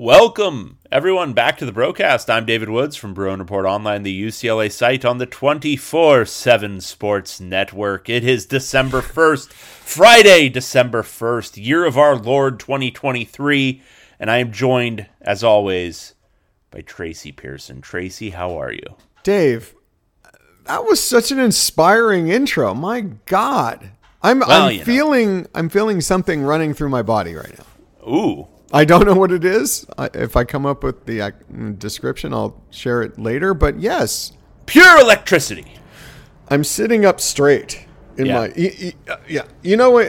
Welcome, everyone, back to the broadcast. I'm David Woods from Bruin Report Online, the UCLA site on the 24 7 Sports Network. It is December 1st, Friday, December 1st, year of our Lord 2023. And I am joined, as always, by Tracy Pearson. Tracy, how are you? Dave, that was such an inspiring intro. My God. I'm, Well, I'm you know. feeling I'm feeling something running through my body right now. Ooh, I don't know what it is. I, if I come up with the uh, description, I'll share it later. But yes, pure electricity. I'm sitting up straight in Yeah. my uh, yeah. You know what?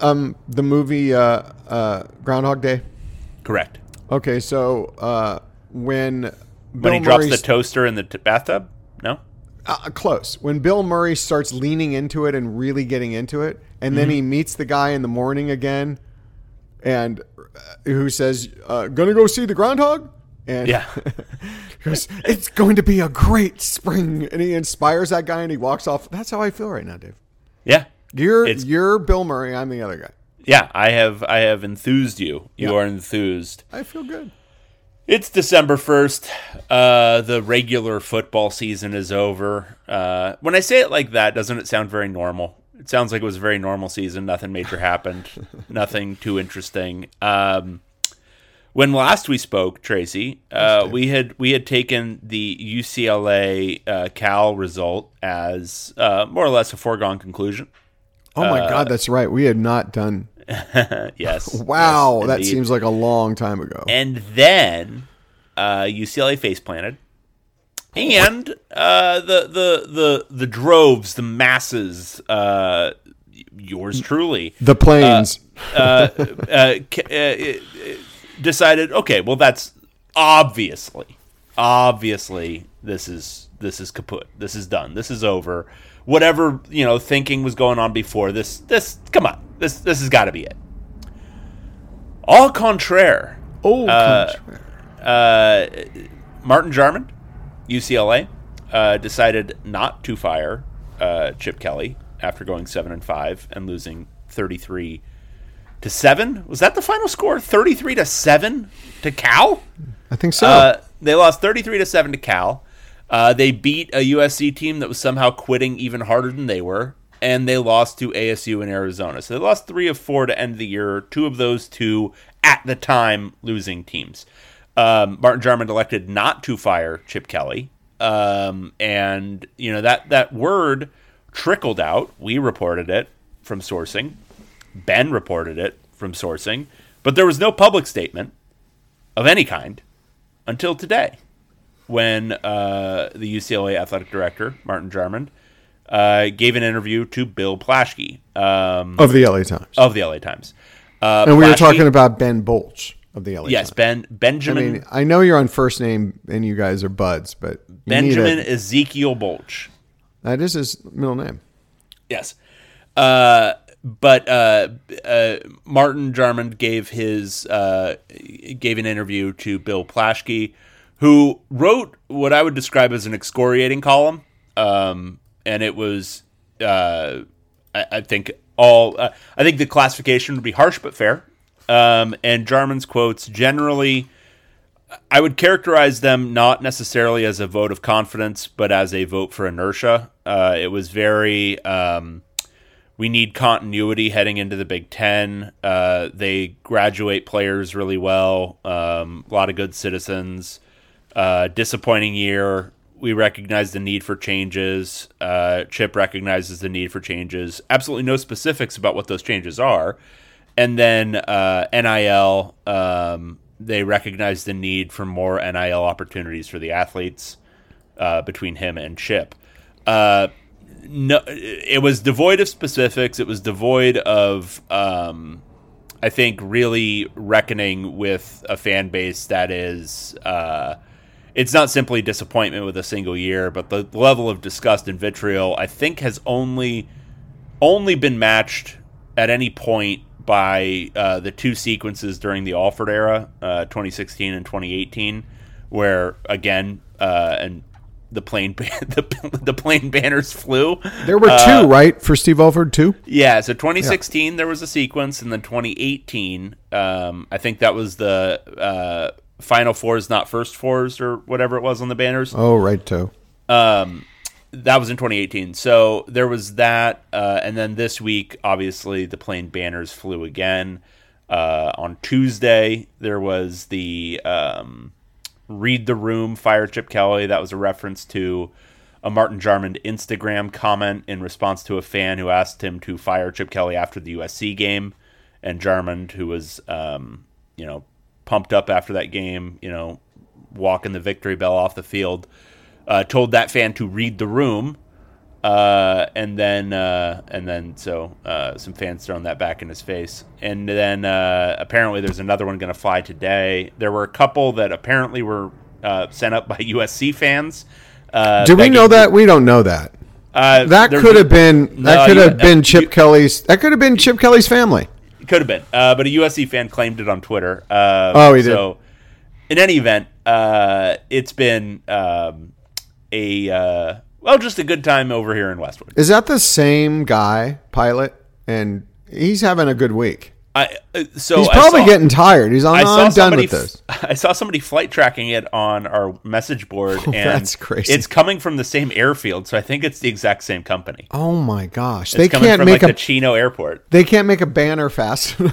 Um, the movie uh, uh, Groundhog Day. Correct. Okay, so uh, when Bill When he drops the toaster in the t- bathtub? No? uh, close when Bill Murray starts leaning into it and really getting into it, and then he meets the guy in the morning again, and uh, who says, uh, "Gonna go see the groundhog?" And Yeah. goes, "It's going to be a great spring," and he inspires that guy, and he walks off. That's how I feel right now, Dave. Yeah. You're It's- you're Bill Murray. I'm the other guy. Yeah, I have I have enthused you. You Yeah. are enthused. I feel good. It's December 1st. Uh, the regular football season is over. Uh, when I say it like that, doesn't it sound very normal? It sounds like it was a very normal season. Nothing major happened. Nothing too interesting. Um, when last we spoke, Tracy, uh, we had we had taken the UCLA uh, Cal result as uh, more or less a foregone conclusion. Oh my God, that's right. We had not done. yes. Wow, yes, that seems like a long time ago. And then uh, UCLA face planted, and uh, the the the the droves, the masses, uh, yours truly, the planes. uh, uh, uh, uh, decided, okay, well, that's obviously, obviously, this is this is kaput. This is done. This is over. Whatever you know, thinking was going on before this. This come on. This this has got to be it. Au contraire, oh, uh, contraire. uh, Martin Jarmond, UCLA, uh, decided not to fire uh, Chip Kelly after going seven and five and losing thirty three to seven. Was that the final score? Thirty three to seven to Cal. I think so. Uh, they lost 33 to 7 to Cal. Uh, they beat a USC team that was somehow quitting even harder than they were, and they lost to ASU in Arizona. So they lost three of four to end the year. Two of those two at the time losing teams. Um, Martin Jarmond elected not to fire Chip Kelly, um, and you know that that word trickled out. We reported it from sourcing. Ben reported it from sourcing, but there was no public statement of any kind until today, when uh, the UCLA athletic director Martin Jarmond uh, gave an interview to Bill Plaschke um, of the LA Times. of the LA Times. Uh, and we were talking about Ben Bolch of the LA yes, Times. Ben I Benjamin mean, I know you're on first name and you guys are buds, but Benjamin a- Ezekiel Bolch. that is his middle name. Yes. Uh, but uh, uh, Martin Jarmond gave his uh, gave an interview to Bill Plaschke, who wrote what I would describe as an excoriating column, um, and it was uh, I, I think all uh, I think the classification would be harsh but fair. Um, and Jarmond's quotes generally. I would characterize them not necessarily as a vote of confidence, but as a vote for inertia. Uh, it was very. Um, we need continuity heading into the Big Ten. Uh, they graduate players really well. Um, a lot of good citizens. Uh, disappointing year. We recognize the need for changes. Uh, Chip recognizes the need for changes. Absolutely no specifics about what those changes are. And then uh, NIL, um, they recognize the need for more NIL opportunities for the athletes uh, between him and Chip. Uh, no, it was devoid of specifics. It was devoid of, um, I think, really reckoning with a fan base that is. Uh, it's not simply disappointment with a single year, but the level of disgust and vitriol, I think, has only only been matched at any point by uh, the two sequences during the Alford era, uh, 2016 and 2018, where again, uh, and the plane the, the plane banners flew. There were two, Uh, right, for Steve Alford too. Yeah, so 2016 there was a sequence, and then 2018, um, I think that was the uh, Final Fours, not First Fours, or whatever it was on the banners. Oh, right, too. Um, that was in 2018. So there was that, uh, and then this week, obviously, the plane banners flew again. Uh, on Tuesday, there was the um, "Read the Room" fire Chip Kelly. That was a reference to a Martin Jarmond Instagram comment in response to a fan who asked him to fire Chip Kelly after the USC game, and Jarmond, who was um, you know pumped up after that game, you know, walking the victory bell off the field uh, told that fan to read the room, uh, and then uh, and then so uh, some fans thrown that back in his face, and then uh, apparently there's another one going to fly today. There were a couple that apparently were uh, sent up by USC fans. Uh, Do we know that? We don't know that. Uh, That could have been. That could have been Chip you- Kelly's. That could have been Chip Kelly's family. Could have been, uh, but a USC fan claimed it on Twitter. Uh, Oh, he did. So, in any event, uh, it's been um, a uh, well, just a good time over here in Westwood. Is that the same guy, pilot? And he's having a good week. I uh, so He's probably saw- getting tired. He's on. I saw I'm done with this. I saw somebody flight tracking it on our message board, and that's crazy. It's coming from the same airfield, so I think it's the exact same company. Oh my gosh! It's they coming can't from make like a. Chino Airport. They can't make a banner fast.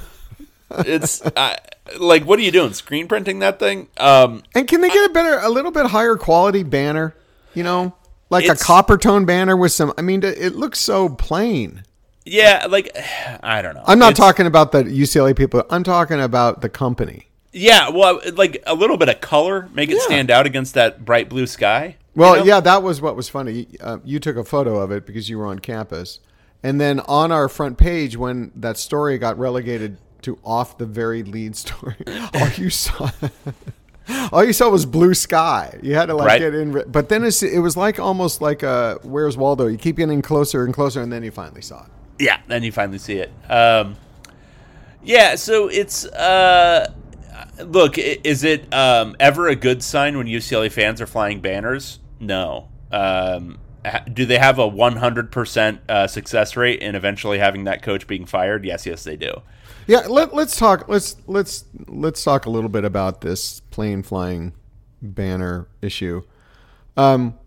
It's I like, what are you doing? Screen printing that thing? Um, and can they get a better, a little bit higher quality banner? You know, like a copper tone banner with some. I mean, it looks so plain. yeah, like I don't know. I'm not It's- talking about the UCLA people. I'm talking about the company. Yeah, well, like a little bit of color, make it Yeah. stand out against that bright blue sky. Well, you know? yeah, that was what was funny. Uh, you took a photo of it because you were on campus, and then on our front page, when that story got relegated to off the very lead story, all you saw, all you saw was blue sky. You had to like Right. get in, but then it's, it was like almost like a Where's Waldo? You keep getting closer and closer, and then you finally saw it. Yeah, then you finally see it. Um, yeah, so it's uh, look, is it um, ever a good sign when UCLA fans are flying banners? No. Um, do they have a 100% uh, success rate in eventually having that coach being fired? Yes, yes, they do. Yeah, let, let's talk. Let's let's let's talk a little bit about this plane flying banner issue. Um,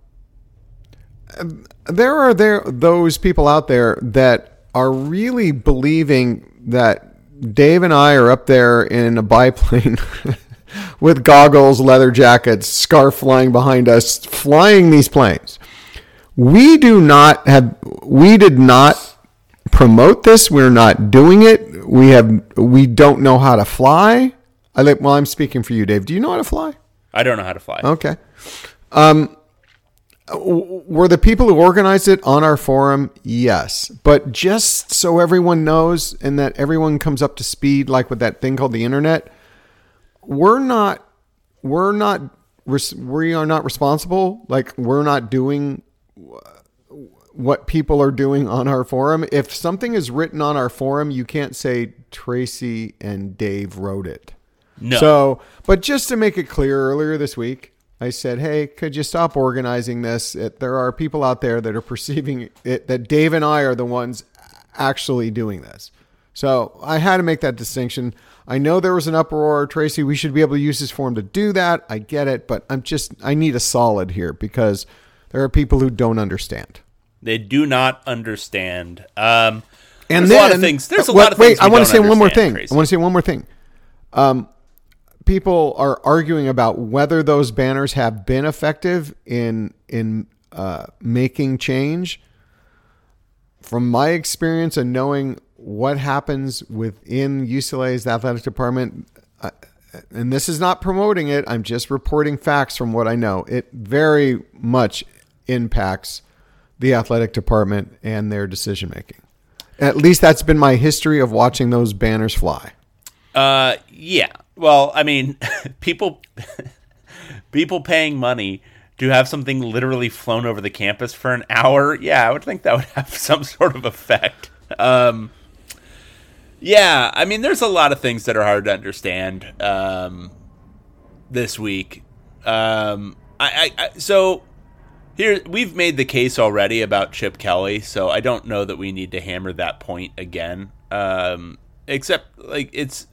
there are there those people out there that are really believing that Dave and I are up there in a biplane with goggles, leather jackets, scarf flying behind us, flying these planes. We do not have. We did not promote this. We're not doing it. We have. We don't know how to fly. I like. Well, I'm speaking for you, Dave. Do you know how to fly? I don't know how to fly. Okay. Um, were the people who organized it on our forum? Yes. But just so everyone knows and that everyone comes up to speed, like with that thing called the internet, we're not, we're not, we are not responsible. Like we're not doing what people are doing on our forum. If something is written on our forum, you can't say Tracy and Dave wrote it. No. So, but just to make it clear, earlier this week, I said, "Hey, could you stop organizing this? It, there are people out there that are perceiving it that Dave and I are the ones actually doing this." So I had to make that distinction. I know there was an uproar, Tracy. We should be able to use this forum to do that. I get it, but I'm just I need a solid here because there are people who don't understand. They do not understand. Um, And There's then, a lot of things. There's a wait, lot of wait, things. I want to say one more thing. Tracy. I want to say one more thing. Um, people are arguing about whether those banners have been effective in in uh, making change. From my experience and knowing what happens within UCLA's athletic department, uh, and this is not promoting it, I'm just reporting facts from what I know. It very much impacts the athletic department and their decision making. At least that's been my history of watching those banners fly. Uh, yeah. Well, I mean, people people paying money to have something literally flown over the campus for an hour. Yeah, I would think that would have some sort of effect. Um, yeah, I mean, there's a lot of things that are hard to understand um, this week. Um, I, I, I so here we've made the case already about Chip Kelly, so I don't know that we need to hammer that point again. Um, except like it's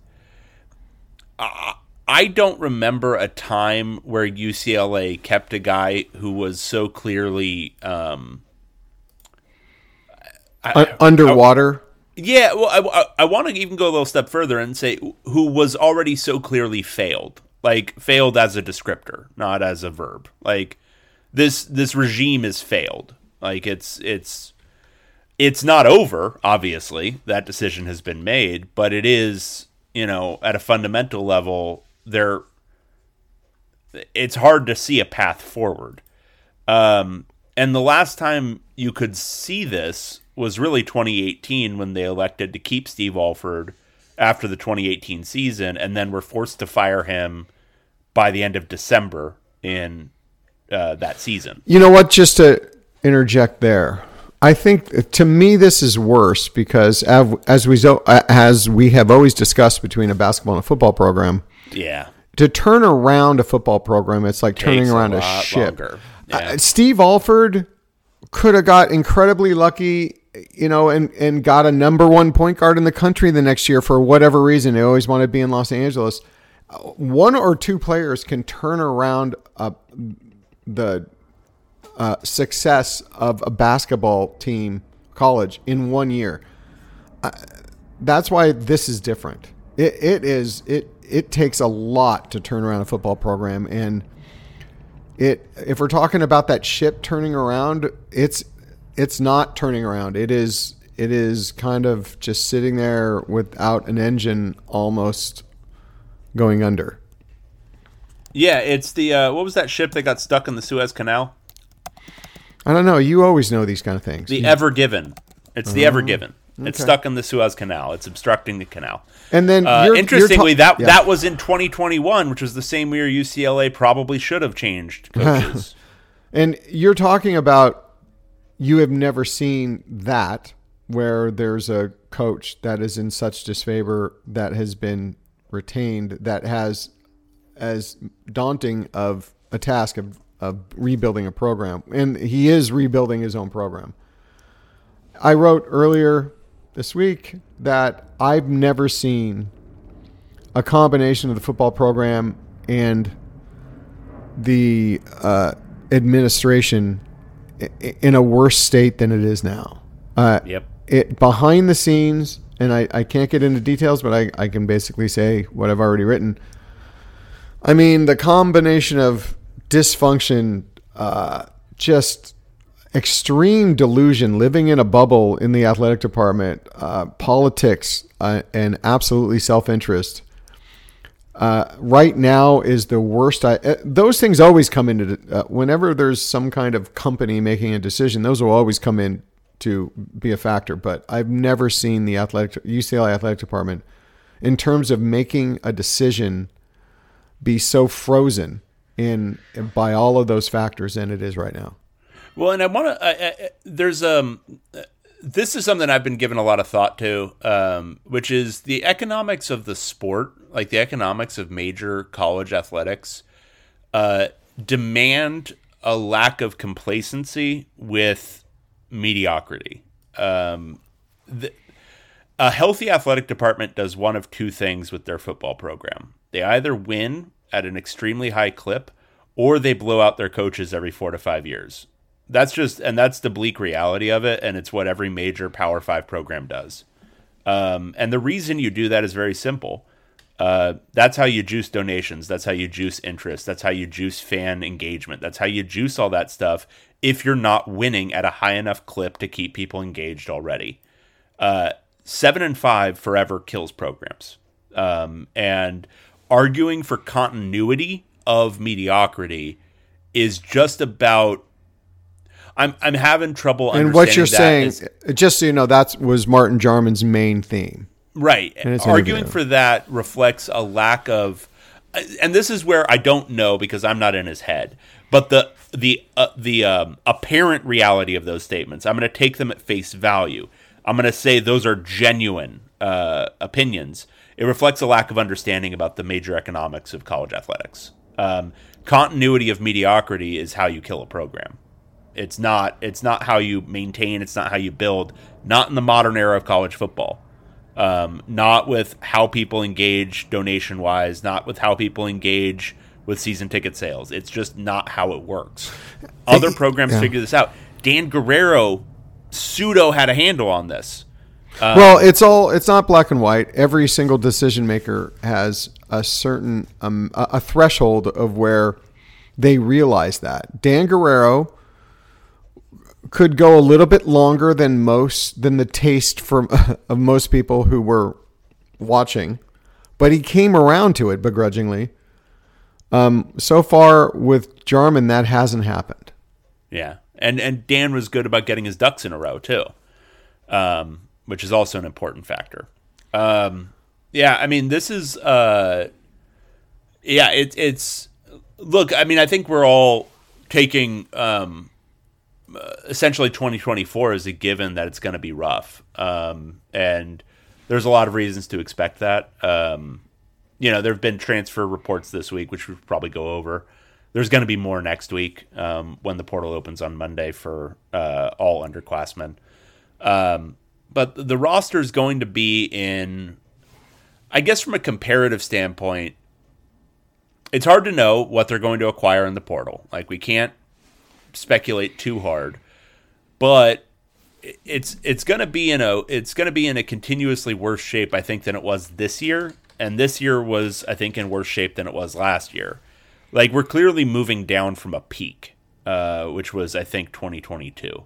I- I don't remember a time where UCLA kept a guy who was so clearly um, Uh, underwater. yeah, well, I, I, I want to even go a little step further and say who was already so clearly failed, like failed as a descriptor, not as a verb. Like this this regime has failed. Like it's it's it's not over. Obviously, that decision has been made, but it is you know at a fundamental level there. It's hard to see a path forward. Um, and the last time you could see this was really 2018 when they elected to keep Steve Alford after the 2018 season and then were forced to fire him by the end of December in uh, that season. You know what? Just to interject there, I think to me this is worse because as we as we have always discussed between a basketball and a football program, Yeah. to turn around a football program, it's like turning a around a, lot ship. longer. Uh, Steve Alford could have got incredibly lucky, you know, and, and got a number one point guard in the country the next year for whatever reason. They always want to be in Los Angeles. Uh, One or two players can turn around uh, the uh, success of a basketball team, college, in one year. Uh, that's why this is different. It, it is it it takes a lot to turn around a football program and it if we're talking about that ship turning around it's it's not turning around it is it is kind of just sitting there without an engine almost going under Yeah, it's the uh, what was that ship that got stuck in the Suez Canal? i don't know you always know these kind of things The Ever Given. It's the Ever Given. It's okay. stuck in the Suez Canal. It's obstructing the canal. and then Uh, you're, interestingly, you're ta- that yeah. that was in 2021, which was the same year UCLA probably should have changed coaches. And you're talking about you have never seen that where there's a coach that is in such disfavor that has been retained that has as daunting of a task of, of rebuilding a program. And he is rebuilding his own program. I wrote earlier this week that I've never seen a combination of the football program and the uh, administration in a worse state than it is now. Uh, Yep. It behind the scenes, and I, I can't get into details, but I, I can basically say what I've already written. I mean, the combination of dysfunction, uh, just extreme delusion, living in a bubble in the athletic department, uh, politics, uh, and absolutely self interest. Uh, right now is the worst. I, uh, those things always come into uh, whenever there's some kind of company making a decision. Those will always come in to be a factor. But I've never seen the athletic UCLA athletic department in terms of making a decision be so frozen in by all of those factors than it is right now. Well, and I want to. There's um, this is something I've been given a lot of thought to, um, which is the economics of the sport, like the economics of major college athletics, uh, demand a lack of complacency with mediocrity. Um, the, a healthy athletic department does one of two things with their football program. They either win at an extremely high clip or they blow out their coaches every 4 to 5 years. That's just and that's the bleak reality of it and it's what every major Power 5 program does. Um, and the reason you do that is very simple. Uh, that's how you juice donations. That's how you juice interest. That's how you juice fan engagement. That's how you juice all that stuff if you're not winning at a high enough clip to keep people engaged already. Uh, seven and five forever kills programs. Um, and arguing for continuity of mediocrity is just about I'm I'm having trouble. And what you're saying, is, just so you know, that was Martin Jarmond's main theme. Right. And arguing for that reflects a lack of, and this is where I don't know because I'm not in his head. But the the uh, the um, apparent reality of those statements, I'm going to take them at face value. I'm going to say those are genuine uh, opinions. It reflects a lack of understanding about the major economics of college athletics. Um, continuity of mediocrity is how you kill a program. It's not. It's not how you maintain. It's not how you build. Not in the modern era of college football. Um, not with how people engage donation wise. Not with how people engage with season ticket sales. It's just not how it works. Other programs yeah. figure this out. Dan Guerrero pseudo had a handle on this. Um, well, it's all it's not black and white. Every single decision maker has a certain um, a, a threshold of where they realize that. Dan Guerrero could go a little bit longer than most than the taste from of most people who were watching, but he came around to it begrudgingly. Um, so far with Jarmond, that hasn't happened. Yeah, and and Dan was good about getting his ducks in a row too, um, which is also an important factor. Um, yeah, I mean, this is uh, yeah, it, it's look. I mean, I think we're all taking um, uh, essentially 2024 is a given that it's going to be rough. Um, and there's a lot of reasons to expect that. Um, you know, there have been transfer reports this week, which we'll probably go over. There's going to be more next week um, when the portal opens on Monday for uh, all underclassmen. Um, but the roster is going to be in, I guess, from a comparative standpoint, it's hard to know what they're going to acquire in the portal. Like, we can't speculate too hard, but it's it's going to be in a it's going to be in a continuously worse shape I think than it was this year, and this year was I think in worse shape than it was last year. Like we're clearly moving down from a peak, uh, which was I think 2022,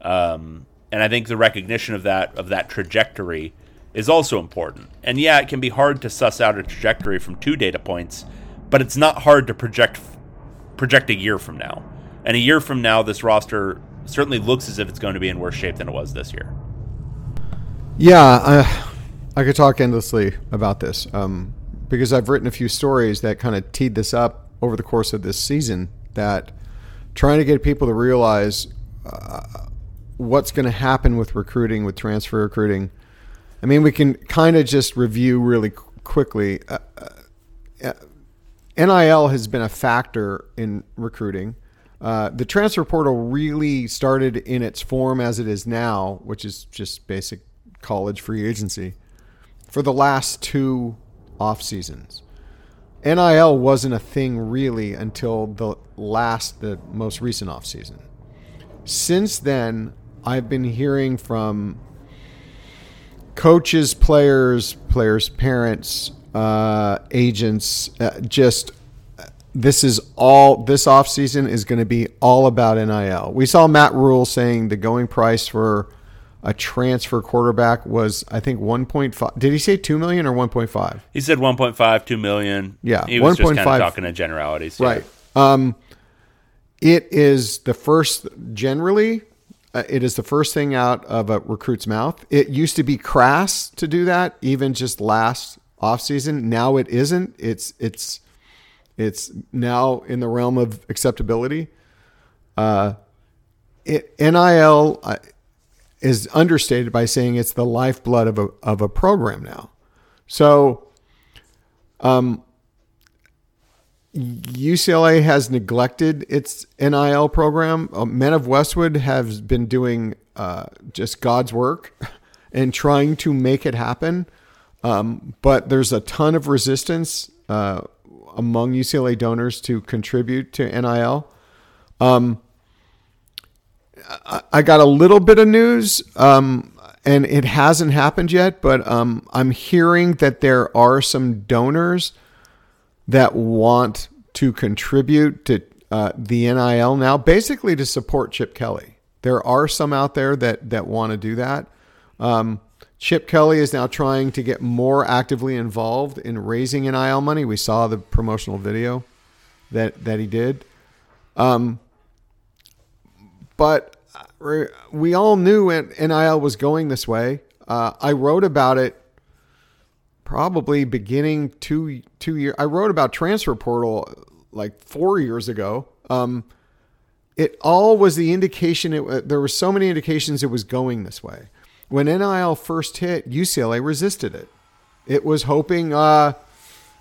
um, and I think the recognition of that of that trajectory is also important. And yeah, it can be hard to suss out a trajectory from two data points, but it's not hard to project project a year from now. And a year from now, this roster certainly looks as if it's going to be in worse shape than it was this year. Yeah, I, I could talk endlessly about this um, because I've written a few stories that kind of teed this up over the course of this season. That trying to get people to realize uh, what's going to happen with recruiting, with transfer recruiting. I mean, we can kind of just review really quickly. Uh, uh, NIL has been a factor in recruiting. Uh, the transfer portal really started in its form as it is now, which is just basic college free agency, for the last two off seasons. NIL wasn't a thing really until the last, the most recent off season. Since then, I've been hearing from coaches, players, players' parents, uh, agents, uh, just this is all this offseason is going to be all about NIL. We saw Matt Rhule saying the going price for a transfer quarterback was I think 1.5 did he say 2 million or 1.5 he said 1.5 2 million yeah he was 1. just kind of talking in generalities yeah. right um, it is the first generally uh, it is the first thing out of a recruit's mouth it used to be crass to do that even just last offseason now it isn't it's it's it's now in the realm of acceptability. Uh, it, NIL uh, is understated by saying it's the lifeblood of a, of a program now. So, um, UCLA has neglected its NIL program. Uh, Men of Westwood have been doing uh, just God's work and trying to make it happen. Um, but there's a ton of resistance. Uh, among UCLA donors to contribute to NIL. Um, I got a little bit of news. Um, and it hasn't happened yet, but um, I'm hearing that there are some donors that want to contribute to uh, the NIL now, basically to support Chip Kelly. There are some out there that that want to do that. Um, Chip Kelly is now trying to get more actively involved in raising NIL money. We saw the promotional video that that he did. Um, but we all knew NIL was going this way. Uh, I wrote about it probably beginning two two years. I wrote about transfer portal like four years ago. Um, it all was the indication. It there were so many indications it was going this way. When NIL first hit, UCLA resisted it. It was hoping, uh,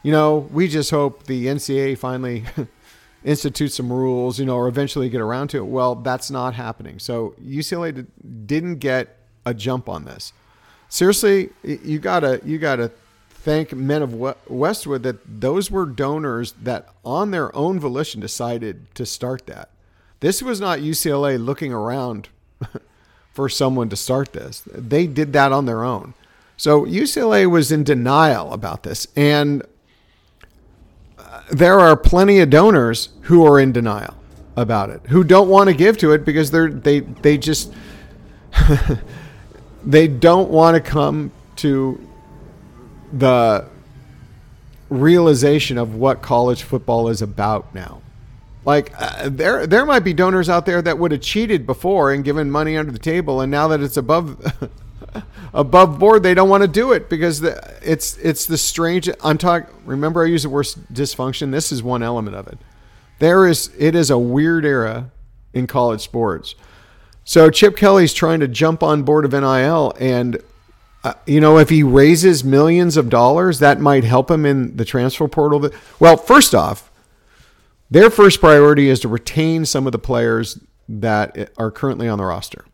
you know, we just hope the NCAA finally institute some rules, you know, or eventually get around to it. Well, that's not happening. So UCLA did, didn't get a jump on this. Seriously, you gotta you gotta thank men of Westwood that those were donors that on their own volition decided to start that. This was not UCLA looking around for someone to start this. They did that on their own. So UCLA was in denial about this and uh, there are plenty of donors who are in denial about it, who don't want to give to it because they're they they just they don't want to come to the realization of what college football is about now. Like uh, there there might be donors out there that would have cheated before and given money under the table and now that it's above above board, they don't want to do it because the, it's it's the strange. I'm talking. Remember, I use the word dysfunction. This is one element of it. There is it is a weird era in college sports. So Chip Kelly's trying to jump on board of NIL, and uh, you know if he raises millions of dollars, that might help him in the transfer portal. Well, first off, their first priority is to retain some of the players that are currently on the roster.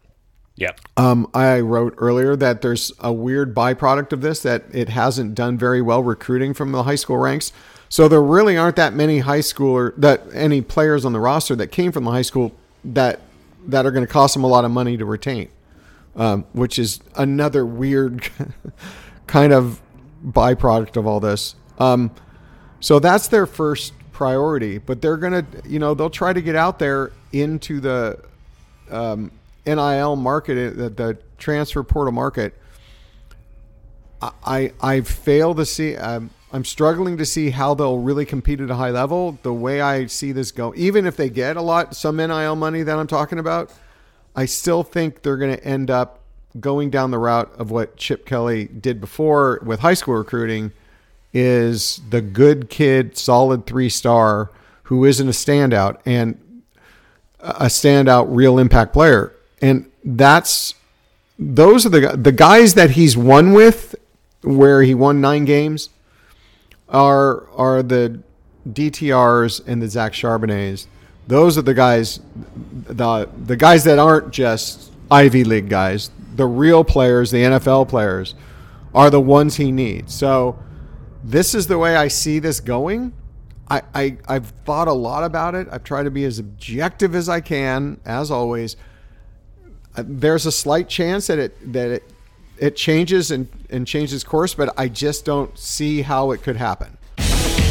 Yeah. Um, I wrote earlier that there's a weird byproduct of this that it hasn't done very well recruiting from the high school ranks. So there really aren't that many high schooler that any players on the roster that came from the high school that that are going to cost them a lot of money to retain, um, which is another weird kind of byproduct of all this. Um, so that's their first priority, but they're going to, you know, they'll try to get out there into the um, NIL market, the, the transfer portal market, I I fail to see. Um, I'm struggling to see how they'll really compete at a high level. The way I see this go, even if they get a lot some NIL money that I'm talking about, I still think they're going to end up going down the route of what Chip Kelly did before with high school recruiting, is the good kid, solid three star who isn't a standout and a standout real impact player and that's those are the the guys that he's won with, where he won nine games, are are the DTRs and the Zach Charbonnets. Those are the guys, the the guys that aren't just Ivy League guys. The real players, the NFL players, are the ones he needs. So this is the way I see this going. I, I I've thought a lot about it. I've tried to be as objective as I can, as always uh, there's a slight chance that it that it it changes and, and changes course, but I just don't see how it could happen.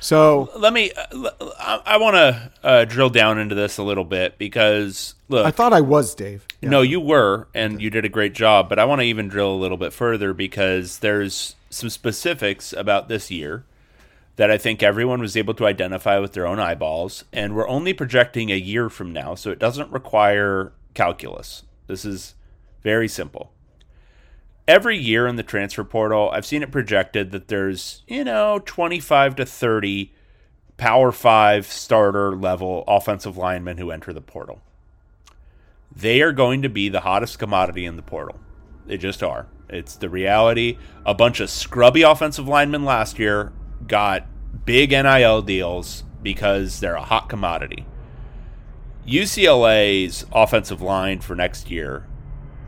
So Let me. Uh, I, I want to uh, drill down into this a little bit because look, I thought I was Dave. Yeah. No, you were, and you did a great job. But I want to even drill a little bit further because there's some specifics about this year that I think everyone was able to identify with their own eyeballs. And we're only projecting a year from now, so it doesn't require calculus. This is very simple. Every year in the transfer portal, I've seen it projected that there's, you know, 25 to 30 Power 5 starter level offensive linemen who enter the portal. They are going to be the hottest commodity in the portal. They just are. It's the reality. A bunch of scrubby offensive linemen last year got big NIL deals because they're a hot commodity. UCLA's offensive line for next year,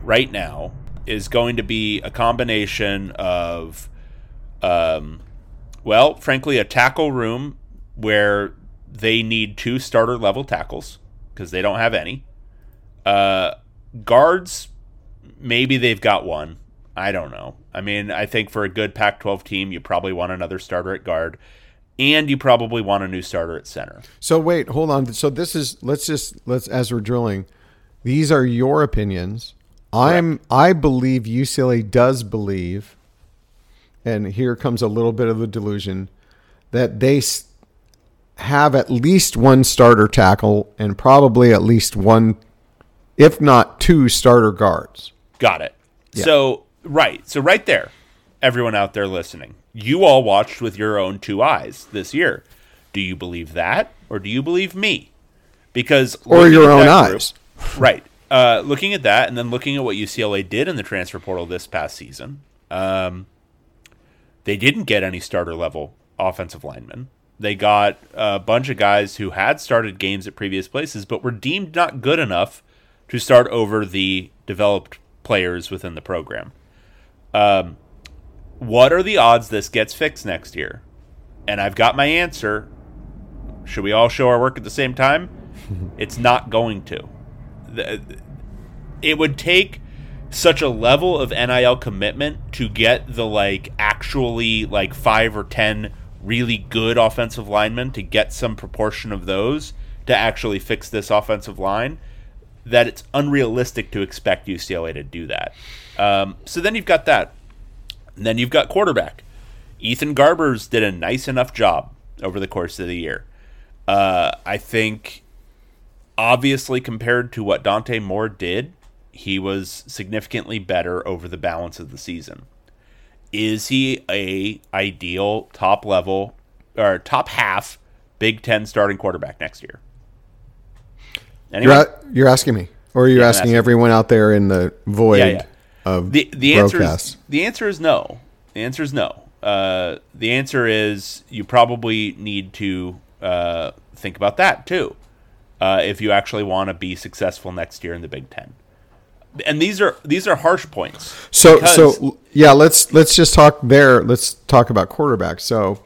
right now, is going to be a combination of, um, well, frankly, a tackle room where they need two starter level tackles because they don't have any. Uh, guards, maybe they've got one. I don't know. I mean, I think for a good Pac 12 team, you probably want another starter at guard, and you probably want a new starter at center. So wait, hold on. So this is let's just let's as we're drilling, these are your opinions. I'm I believe UCLA does believe, and here comes a little bit of the delusion that they have at least one starter tackle and probably at least one, if not two starter guards. Got it. So, right. So, right there, everyone out there listening, you all watched with your own two eyes this year. Do you believe that, or do you believe me? Because Or your own group- eyes. right? Uh, looking at that, and then looking at what UCLA did in the transfer portal this past season, um, they didn't get any starter level offensive linemen. They got a bunch of guys who had started games at previous places, but were deemed not good enough to start over the developed players within the program. Um, what are the odds this gets fixed next year? And I've got my answer. Should we all show our work at the same time? it's not going to. It would take such a level of NIL commitment to get the like actually like 5 or 10 really good offensive linemen to get some proportion of those to actually fix this offensive line that it's unrealistic to expect UCLA to do that. Um, so then you've got that. And then you've got quarterback. Ethan Garbers did a nice enough job over the course of the year. Uh, I think, obviously, compared to what Dante Moore did, he was significantly better over the balance of the season. Is he a ideal top level or top half Big Ten starting quarterback next year? You're, a- you're asking me, or you're Yeah, asking asking. everyone out there in the void Yeah, yeah. of the the answer is the answer is no. The answer is no. Uh, the answer is you probably need to uh, think about that too, uh, if you actually want to be successful next year in the Big Ten. And these are these are harsh points. So so yeah, let's let's just talk there. Let's talk about quarterbacks. So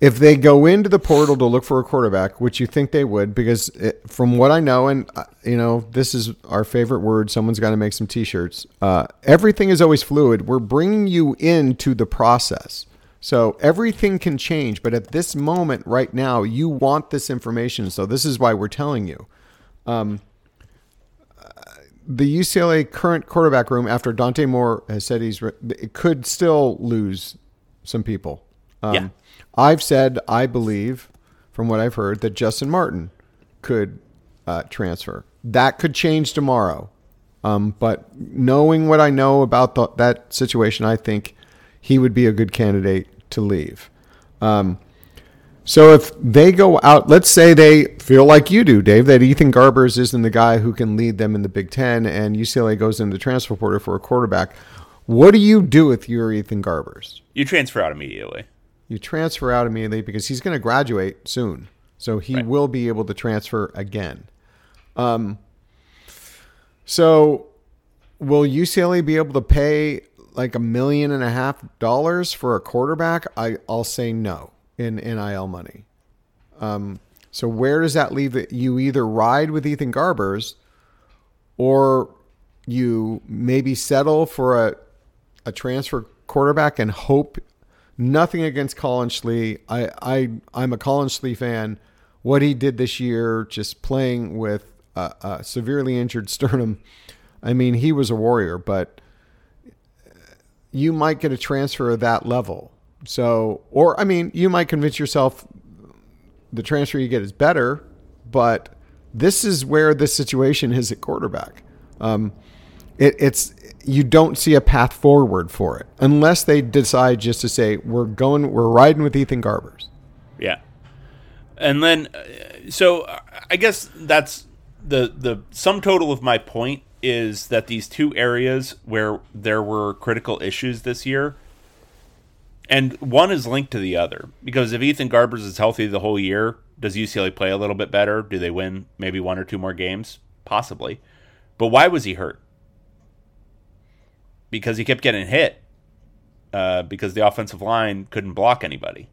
if they go into the portal to look for a quarterback, which you think they would, because it, from what I know, and uh, you know, this is our favorite word. Someone's got to make some T-shirts. Uh, everything is always fluid. We're bringing you into the process. So everything can change, but at this moment, right now, you want this information. So this is why we're telling you. the UCLA current quarterback room, after Dante Moore has said he's, re- it could still lose some people. Um, Yeah. I've said I believe, from what I've heard, that Justyn Martin could uh, transfer. That could change tomorrow. Um, but knowing what I know about the, that situation, I think he would be a good candidate to leave. Um, so if they go out, let's say they feel like you do, Dave, that Ethan Garbers isn't the guy who can lead them in the Big Ten, and UCLA goes into the transfer portal for a quarterback. What do you do with your Ethan Garbers? you transfer out immediately. You transfer out immediately because he's going to graduate soon, so he Right. will be able to transfer again. Um, so will UCLA be able to pay like a million and a half dollars for a quarterback? I I'll say no in NIL money. Um, so where does that leave it? You either ride with Ethan Garbers, or you maybe settle for a a transfer quarterback and hope Nothing against Collin Schlee. I, I I'm a Collin Schlee fan. What he did this year, just playing with a, a severely injured sternum. I mean, he was a warrior, but you might get a transfer of that level. So, or I mean, you might convince yourself the transfer you get is better, but this is where the situation is at quarterback. Um, it, it's you don't see a path forward for it unless they decide just to say we're going, we're riding with Ethan Garbers. Yeah, and then uh, so I guess that's the the sum total of my point is that these two areas where there were critical issues this year and one is linked to the other because if Ethan Garbers is healthy the whole year, does UCLA play a little bit better? Do they win maybe one or two more games? Possibly. But why was he hurt? Because he kept getting hit. Uh, because the offensive line couldn't block anybody.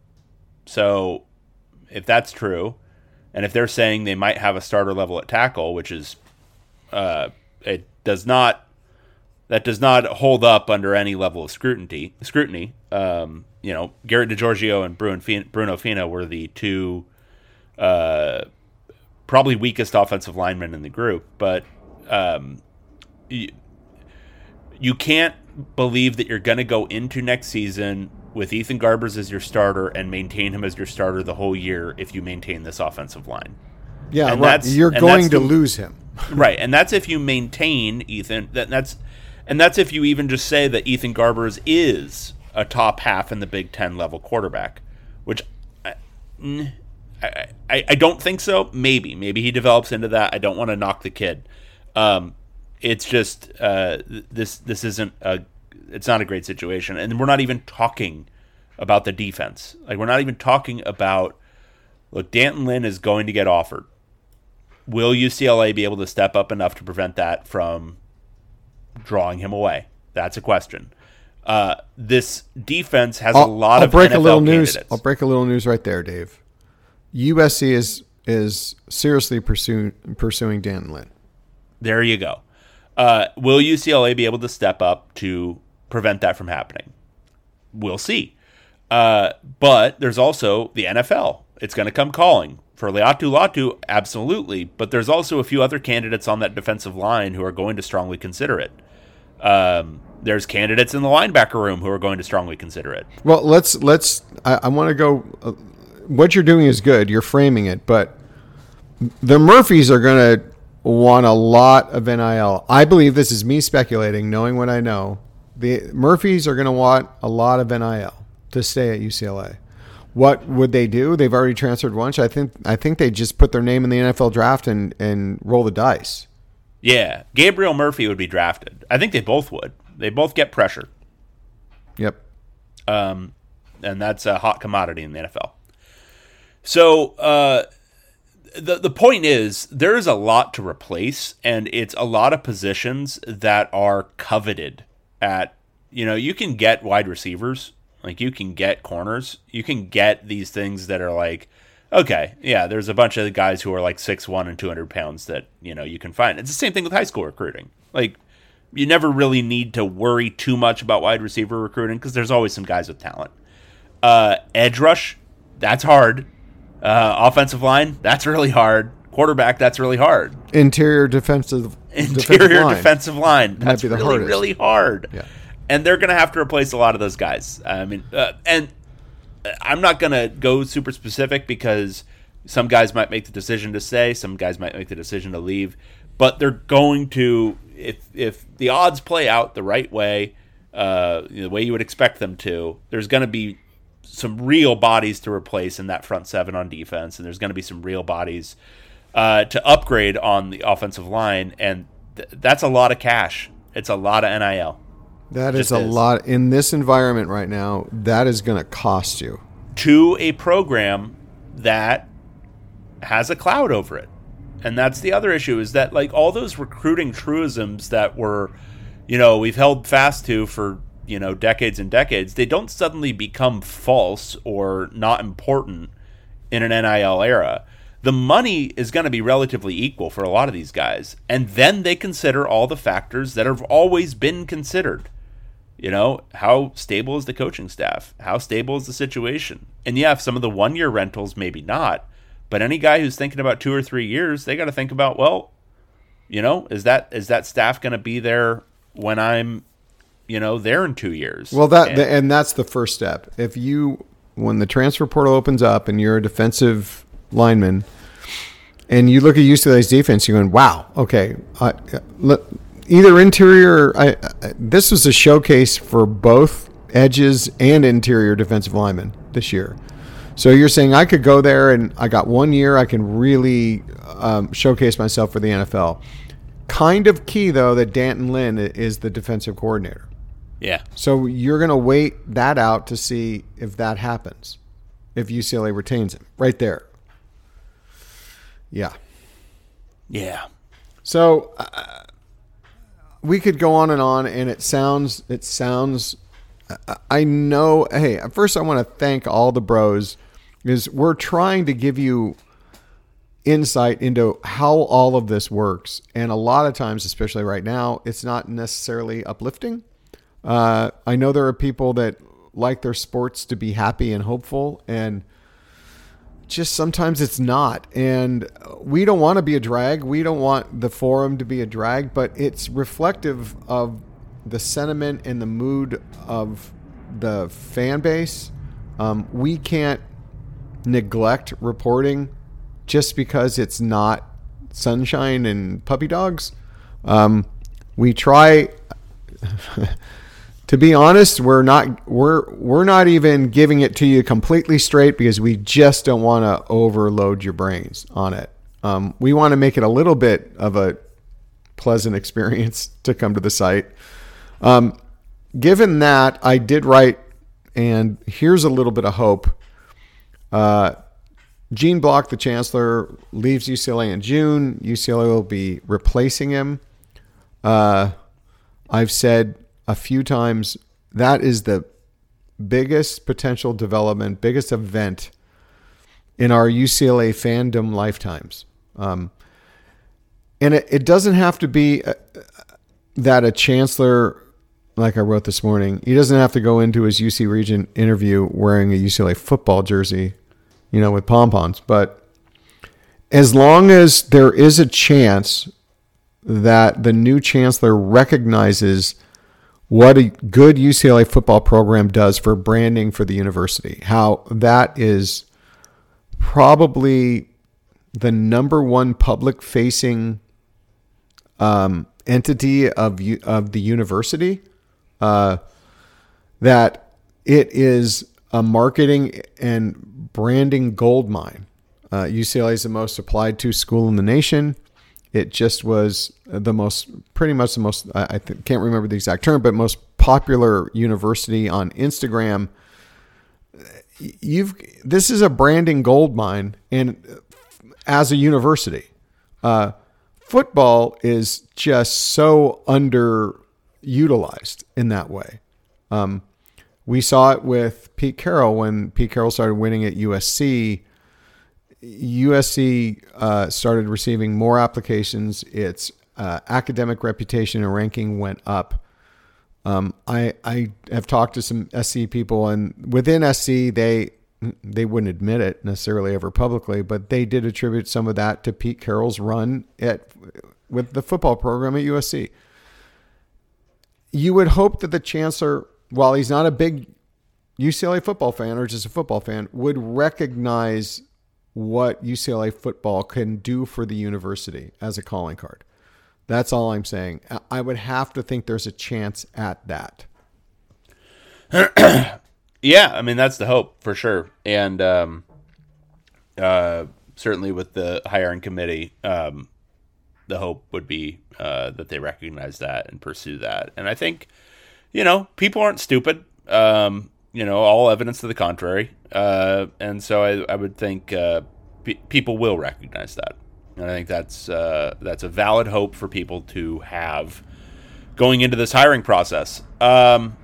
So, if that's true, and if they're saying they might have a starter level at tackle, which is, uh, it does not, that does not hold up under any level of scrutiny. Scrutiny. Um, you know, Garrett DiGiorgio and Bruno Fina were the two uh, probably weakest offensive linemen in the group, but um, you, you can't believe that you're going to go into next season with Ethan Garbers as your starter and maintain him as your starter the whole year if you maintain this offensive line. Yeah, and right. You're going to lose him. Right, and that's if you maintain Ethan. That, that's and that's if you even just say that Ethan Garbers is a top half in the Big Ten level quarterback, which I, I, I, don't think so. Maybe, maybe he develops into that. I don't want to knock the kid. Um, it's just uh, this this isn't a it's not a great situation, and we're not even talking about the defense. Like we're not even talking about look. D'Anton Lynn is going to get offered. Will UCLA be able to step up enough to prevent that from drawing him away? That's a question. Uh, this defense has I'll, a lot I'll of break NFL a little candidates. news. I'll break a little news right there, Dave. USC is is seriously pursuing pursuing Dan Lynn. There you go. Uh, will UCLA be able to step up to prevent that from happening? We'll see. Uh, but there's also the NFL. It's going to come calling for Laiatu Latu, absolutely. But there's also a few other candidates on that defensive line who are going to strongly consider it. Um, there's candidates in the linebacker room who are going to strongly consider it. Well, let's let's. I, I want to go. Uh, what you're doing is good. You're framing it, but the Murphys are going to want a lot of NIL. I believe this is me speculating, knowing what I know. The Murphys are going to want a lot of NIL to stay at UCLA. What would they do? They've already transferred once. I think I think they just put their name in the NFL draft and and roll the dice. Yeah, Gabriel Murphy would be drafted. I think they both would. They both get pressure. Yep. Um, and that's a hot commodity in the NFL. So uh, the the point is there is a lot to replace, and it's a lot of positions that are coveted. At you know, you can get wide receivers, like you can get corners, you can get these things that are like, okay, yeah, there's a bunch of guys who are like six one and two hundred pounds that you know you can find. It's the same thing with high school recruiting. Like you never really need to worry too much about wide receiver recruiting because there's always some guys with talent. Uh, edge rush, that's hard. Uh, offensive line, that's really hard. Quarterback, that's really hard. Interior defensive interior defensive line, defensive line that's really hardest. really hard. Yeah. And they're going to have to replace a lot of those guys. I mean, uh, and I'm not going to go super specific because some guys might make the decision to stay, some guys might make the decision to leave, but they're going to if if the odds play out the right way, uh, the way you would expect them to, there's going to be some real bodies to replace in that front seven on defense, and there's going to be some real bodies uh, to upgrade on the offensive line, and th- that's a lot of cash. It's a lot of nil. That is a is. lot in this environment right now. That is going to cost you to a program that has a cloud over it, and that's the other issue. Is that like all those recruiting truisms that were, you know, we've held fast to for you know decades and decades they don't suddenly become false or not important in an NIL era the money is going to be relatively equal for a lot of these guys and then they consider all the factors that have always been considered You know, how stable is the coaching staff? How stable is the situation? And yeah, some of the one year rentals, maybe not. But any guy who's thinking about two or three years, they got to think about, well, you know, is that is that staff going to be there when I'm, you know, there in two years? Well, that and, and that's the first step. If you when the transfer portal opens up and you're a defensive lineman, and you look at UCLA's defense, you're going, wow, okay, uh, either interior. I, I, this was a showcase for both edges and interior defensive linemen this year. So you're saying I could go there and I got one year I can really um, showcase myself for the NFL. Kind of key though that D'Anton Lynn is the defensive coordinator. Yeah. So you're going to wait that out to see if that happens, if UCLA retains him right there. Yeah. Yeah. So uh, we could go on and on, and it sounds it sounds. I know. Hey, first I want to thank all the bros, is we're trying to give you insight into how all of this works, and a lot of times, especially right now, it's not necessarily uplifting. Uh, I know there are people that like their sports to be happy and hopeful, and just sometimes it's not. And we don't want to be a drag. We don't want the forum to be a drag, but it's reflective of the sentiment and the mood of the fan base. Um, we can't neglect reporting just because it's not sunshine and puppy dogs. Um, we try. to be honest, we're not we're we're not even giving it to you completely straight because we just don't want to overload your brains on it. Um, we want to make it a little bit of a pleasant experience to come to the site. Um, given that, I did write, and here's a little bit of hope. Uh, Gene Block, the chancellor, leaves UCLA in June. UCLA will be replacing him. Uh, I've said a few times. That is the biggest potential development, biggest event in our UCLA fandom lifetimes. Um, and it, it doesn't have to be a, uh, that a chancellor, like I wrote this morning, he doesn't have to go into his UC Regent interview wearing a UCLA football jersey, you know, with pom poms. But as long as there is a chance that the new chancellor recognizes what a good UCLA football program does for branding for the university. How that is probably the number one public facing um, entity of of the university. Uh, that it is a marketing and branding gold mine. Uh, UCLA is the most applied to school in the nation. It just was the most, pretty much the most, I th- can't remember the exact term, but most popular university on Instagram. You've this is a branding gold mine, and as a university, uh, football is just so underutilized in that way. Um, we saw it with Pete Carroll when Pete Carroll started winning at USC USC uh, started receiving more applications. Its uh, academic reputation and ranking went up. Um, I I have talked to some SC people, and within SC, they they wouldn't admit it necessarily ever publicly, but they did attribute some of that to Pete Carroll's run at with the football program at USC. You would hope that the chancellor, while he's not a big UCLA football fan or just a football fan, would recognize what UCLA football can do for the university as a calling card. That's all I'm saying. I would have to think there's a chance at that. yeah, I mean that's the hope for sure, and um, uh, certainly with the hiring committee, um, the hope would be uh, that they recognize that and pursue that. And I think, you know, people aren't stupid. Um, you know, all evidence to the contrary. Uh, and so I, I would think uh, pe- people will recognize that. And I think that's uh, that's a valid hope for people to have going into this hiring process. Um,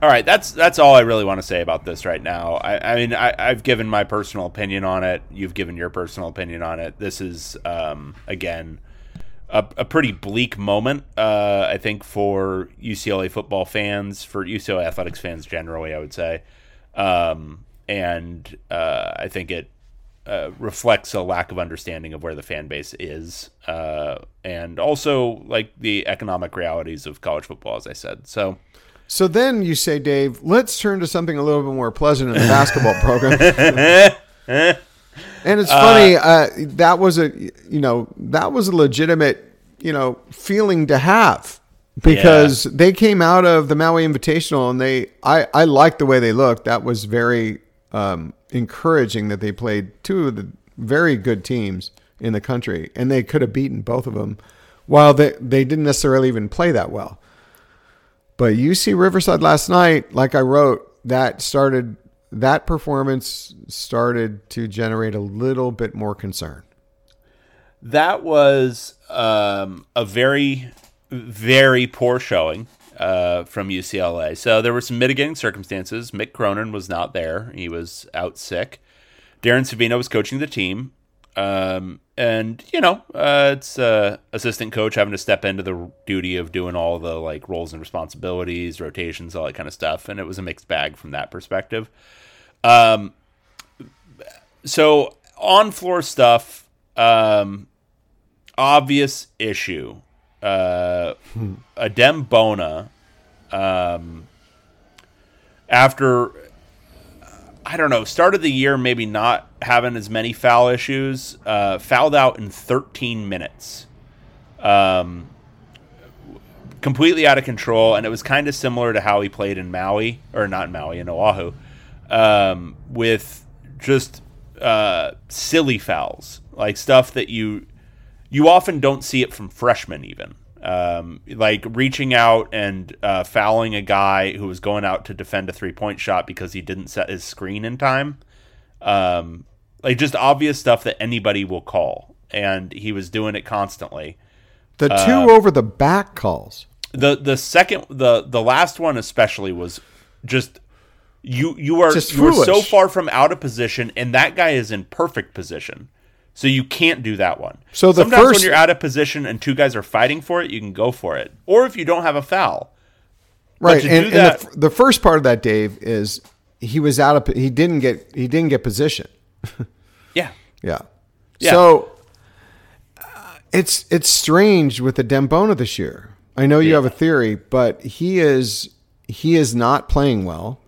all right, that's that's all I really want to say about this right now. I, I mean, I, have given my personal opinion on it. You've given your personal opinion on it. This is um, again a, a pretty bleak moment. Uh, I think for UCLA football fans, for UCLA athletics fans generally, I would say, um, and uh, I think it uh, reflects a lack of understanding of where the fan base is, uh, and also like the economic realities of college football, as I said. So. So then you say, Dave, let's turn to something a little bit more pleasant in the basketball program. and it's funny uh, that was a you know that was a legitimate you know feeling to have because they came out of the Maui Invitational and they I I liked the way they looked. That was very um, encouraging that they played two of the very good teams in the country and they could have beaten both of them while they they didn't necessarily even play that well. But UC Riverside last night, like I wrote, that started that performance started to generate a little bit more concern. That was um, a very, very poor showing uh, from UCLA. So there were some mitigating circumstances. Mick Cronin was not there; he was out sick. Darren Savino was coaching the team, um, and you know, uh, it's uh, assistant coach having to step into the duty of doing all the like roles and responsibilities, rotations, all that kind of stuff. And it was a mixed bag from that perspective. Um, so on floor stuff, um, obvious issue. Uh, Adem Bona, um, after I don't know, started the year maybe not having as many foul issues. Uh, fouled out in 13 minutes. Um, completely out of control, and it was kind of similar to how he played in Maui, or not Maui, in Oahu, um, with just uh, silly fouls, like stuff that you you often don't see it from freshmen even. Um, like reaching out and uh, fouling a guy who was going out to defend a three point shot because he didn't set his screen in time. Um, like just obvious stuff that anybody will call, and he was doing it constantly. The two over the back calls. The the second the the last one especially was just you you are Just you are so far from out of position, and that guy is in perfect position. So you can't do that one. So the sometimes first- when you're out of position and two guys are fighting for it, you can go for it. Or if you don't have a foul, Right, to and, do and that- the, f- the first part of that, Dave, is he was out of he didn't get he didn't get position. yeah, Yeah. Yeah. So uh, it's it's strange with Adem Bona this year. I know you have a theory, but he is he is not playing well.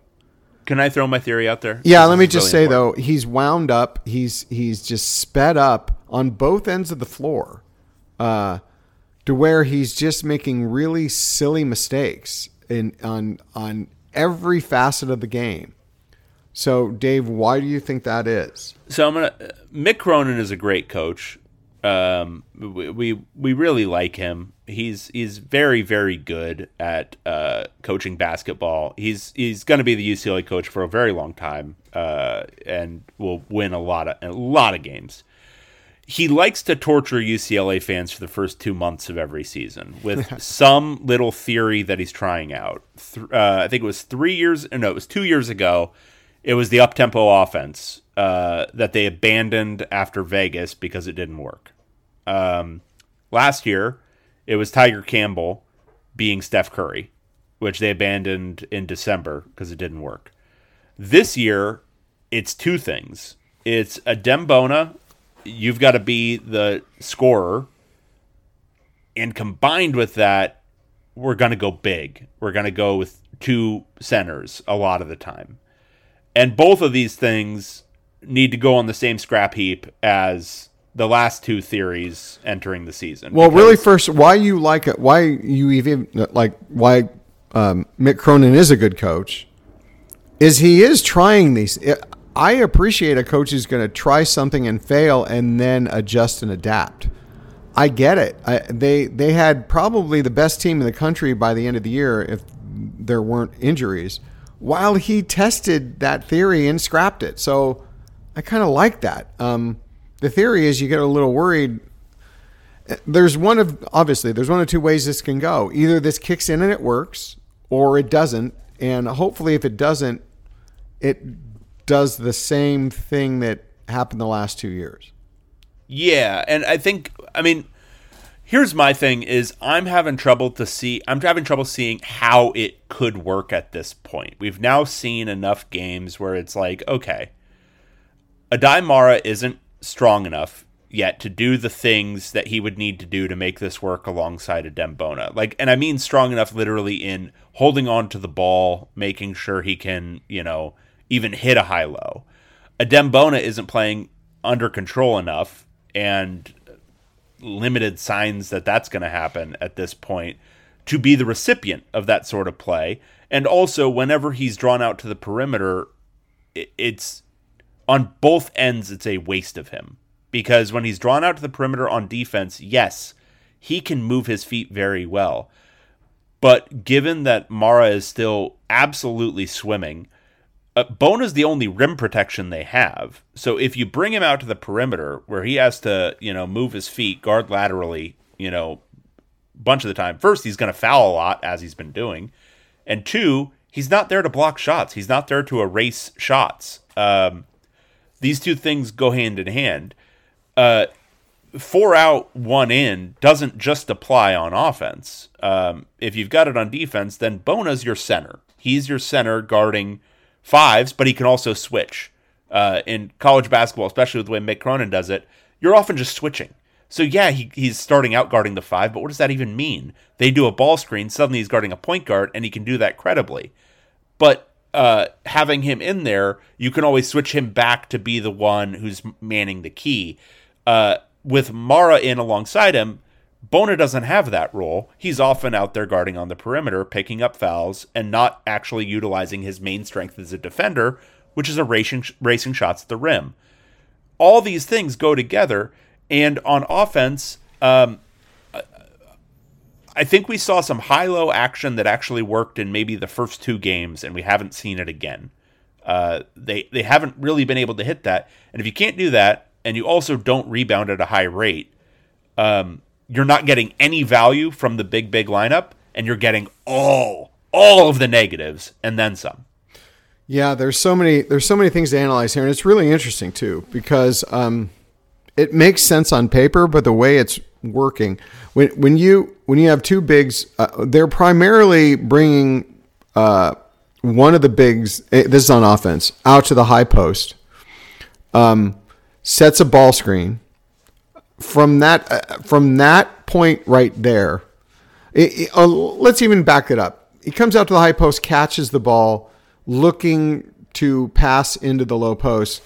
Can I throw my theory out there? Yeah, This let me just really say important. though, he's wound up. He's he's just sped up on both ends of the floor, uh, to where he's just making really silly mistakes in on on every facet of the game. So, Dave, why do you think that is? So I'm gonna. Mick Cronin is a great coach. Um, we, we we really like him. He's he's very very good at uh, coaching basketball. He's he's going to be the UCLA coach for a very long time, uh, and will win a lot of a lot of games. He likes to torture UCLA fans for the first two months of every season with some little theory that he's trying out. Th- uh, I think it was three years. No, it was two years ago. It was the up tempo offense uh, that they abandoned after Vegas because it didn't work. Um, last year, it was Tyger Campbell being Steph Curry, which they abandoned in December because it didn't work. This year, it's two things. It's Adem Bona. You've got to be the scorer, and combined with that, we're going to go big. We're going to go with two centers a lot of the time. And both of these things need to go on the same scrap heap as the last two theories entering the season. Well, really, first, why you like it? Why you even like why um, Mick Cronin is a good coach? Is he is trying these? I appreciate a coach who's going to try something and fail and then adjust and adapt. I get it. I, they they had probably the best team in the country by the end of the year if there weren't injuries. While he tested that theory and scrapped it, so I kind of like that. Um, the theory is you get a little worried there's one of obviously there's one of two ways this can go. Either this kicks in and it works, or it doesn't. And hopefully, if it doesn't, it does the same thing that happened the last two years. Yeah, and I think I mean Here's my thing is I'm having trouble to see I'm having trouble seeing how it could work at this point. We've now seen enough games where it's like, okay, Aday Mara isn't strong enough yet to do the things that he would need to do to make this work alongside Adem Bona. Like and I mean strong enough literally in holding on to the ball, making sure he can, you know, even hit a high low. Adem Bona isn't playing under control enough and limited signs that that's going to happen at this point to be the recipient of that sort of play. And also, whenever he's drawn out to the perimeter, it's on both ends, it's a waste of him. Because when he's drawn out to the perimeter on defense, yes, he can move his feet very well. But given that Mara is still absolutely swimming, uh, is the only rim protection they have. So if you bring him out to the perimeter where he has to, you know, move his feet, guard laterally, you know, bunch of the time, first he's going to foul a lot as he's been doing, and two, he's not there to block shots. He's not there to erase shots. Um, these two things go hand in hand. Uh, four out, one in doesn't just apply on offense. Um, if you've got it on defense, then Bona's your center. He's your center guarding fives, but he can also switch. Uh, in college basketball, especially with the way Mick Cronin does it, you're often just switching. So yeah, he, he's starting out guarding the five, but what does that even mean? They do a ball screen, suddenly he's guarding a point guard, and he can do that credibly. But uh, having him in there, you can always switch him back to be the one who's manning the key. Uh, with Mara in alongside him, Bona doesn't have that role. He's often out there guarding on the perimeter, picking up fouls, and not actually utilizing his main strength as a defender, which is a racing, racing shots at the rim. All these things go together, and on offense, um, I think we saw some high low action that actually worked in maybe the first two games, and we haven't seen it again. Uh, they they haven't really been able to hit that, and if you can't do that, and you also don't rebound at a high rate, um, you're not getting any value from the big big lineup and you're getting all all of the negatives and then some yeah there's so many there's so many things to analyze here and it's really interesting too because um, it makes sense on paper but the way it's working when when you when you have two bigs uh, they're primarily bringing uh, one of the bigs eh, this is on offense out to the high post um, sets a ball screen from that uh, from that point right there, it, it, uh, let's even back it up. He comes out to the high post, catches the ball, looking to pass into the low post.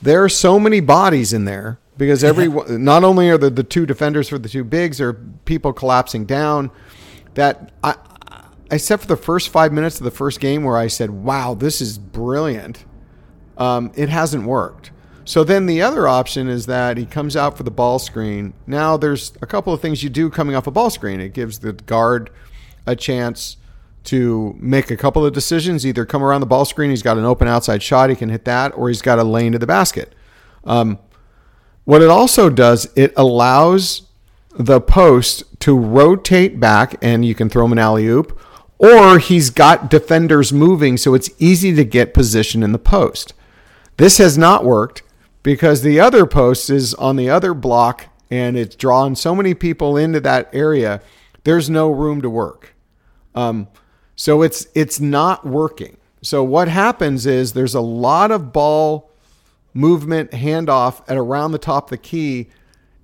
There are so many bodies in there because every not only are the, the two defenders for the two bigs, are people collapsing down. That I, except for the first five minutes of the first game where I said, "Wow, this is brilliant," um, it hasn't worked. So then the other option is that he comes out for the ball screen. Now there's a couple of things you do coming off a ball screen. It gives the guard a chance to make a couple of decisions. Either come around the ball screen, he's got an open outside shot, he can hit that, or he's got a lane to the basket. Um, what it also does, it allows the post to rotate back, and you can throw him an alley oop, or he's got defenders moving, so it's easy to get position in the post. This has not worked because the other post is on the other block and it's drawn so many people into that area. There's no room to work. Um, so it's it's not working. So what happens is there's a lot of ball movement handoff at around the top of the key,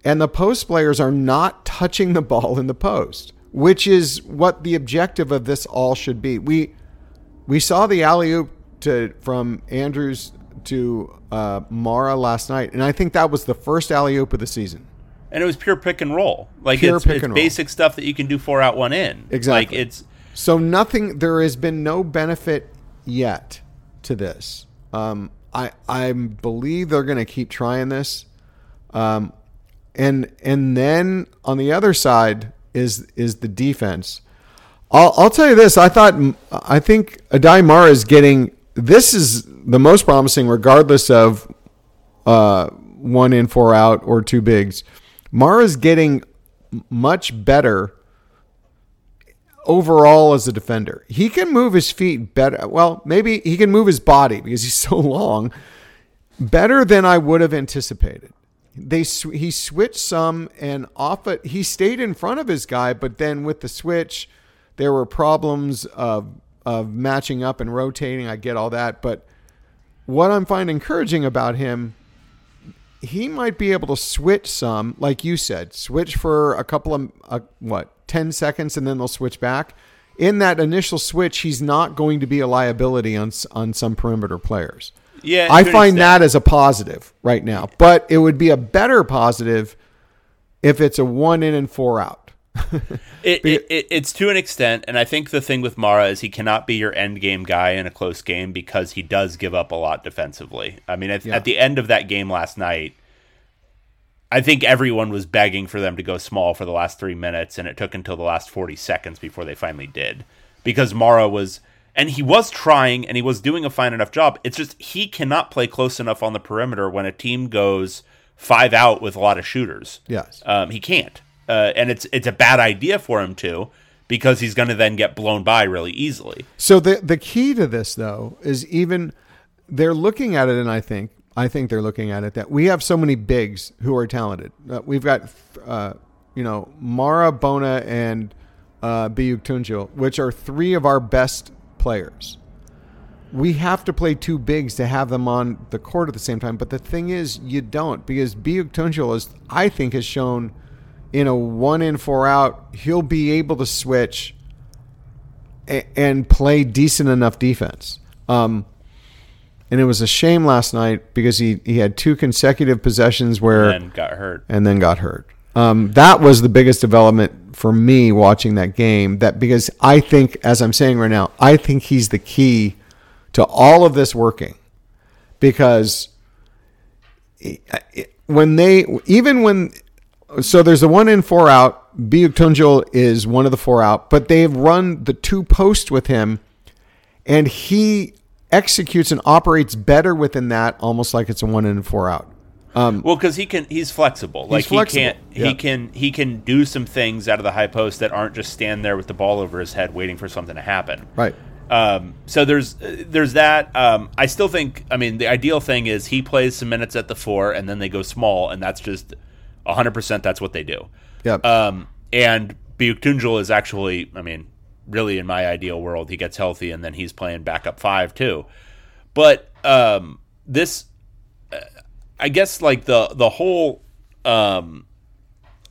and the post players are not touching the ball in the post, which is what the objective of this all should be. We we saw the alley oop to from Andrews to uh, Mara last night, and I think that was the first alley oop of the season. And it was pure pick and roll, like pure it's, it's basic stuff that you can do four out one in. Exactly. Like it's so nothing. There has been no benefit yet to this. Um, I I believe they're going to keep trying this, um, and and then on the other side is is the defense. I'll, I'll tell you this. I thought I think Aday Mara is getting this is the most promising, regardless of uh, one in, four out, or two bigs. Mara's getting much better overall as a defender. He can move his feet better. Well, maybe he can move his body because he's so long better than I would have anticipated. they sw- he switched some and off it. He stayed in front of his guy, but then with the switch, there were problems of of matching up and rotating. I get all that, but what I'm finding encouraging about him, he might be able to switch some, like you said, switch for a couple of uh, what ten seconds, and then they'll switch back. In that initial switch, he's not going to be a liability on on some perimeter players. Yeah, I find that as a positive right now, but it would be a better positive if it's a one in and four out. It, it, it, it's to an extent, and I think the thing with Mara is he cannot be your end game guy in a close game because he does give up a lot defensively. I mean, at, Yeah. at the end of that game last night, I think everyone was begging for them to go small for the last three minutes, and it took until the last 40 seconds before they finally did. Because Mara was, and he was trying and he was doing a fine enough job. It's just he cannot play close enough on the perimeter when a team goes five out with a lot of shooters. Yes. Um, he can't, uh, and it's it's a bad idea for him to because he's going to then get blown by really easily. So the the key to this though is even they're looking at it, and I think I think they're looking at it that we have so many bigs who are talented. Uh, we've got uh, you know Mara Bona and uh, Buyuktuncel, which are three of our best players. We have to play two bigs to have them on the court at the same time. But the thing is, you don't because Buyuktuncel is, I think, has shown in a one in four out, he'll be able to switch a- and play decent enough defense. Um, and it was a shame last night because he, he had two consecutive possessions where And got hurt. and then got hurt. Um, that was the biggest development for me watching that game. That because I think, as I'm saying right now, I think he's the key to all of this working. Because when they, even when, so there's a one in four out. Buyuktuncel is one of the four out, but they've run the two posts with him, and he executes and operates better within that, almost like it's a one in and four out. Um, Well, because he can, he's flexible. Like flexible, he can't, yeah. he can, he can do some things out of the high post that aren't just stand there with the ball over his head waiting for something to happen. Right. Um, so there's uh, there's that. Um, I still think. I mean, the ideal thing is he plays some minutes at the four, and then they go small, and that's just 100. percent That's what they do. Yep. Um, and Buyuktuncel is actually, I mean, really in my ideal world, he gets healthy, and then he's playing backup five too. But um, this, uh, I guess, like the the whole um,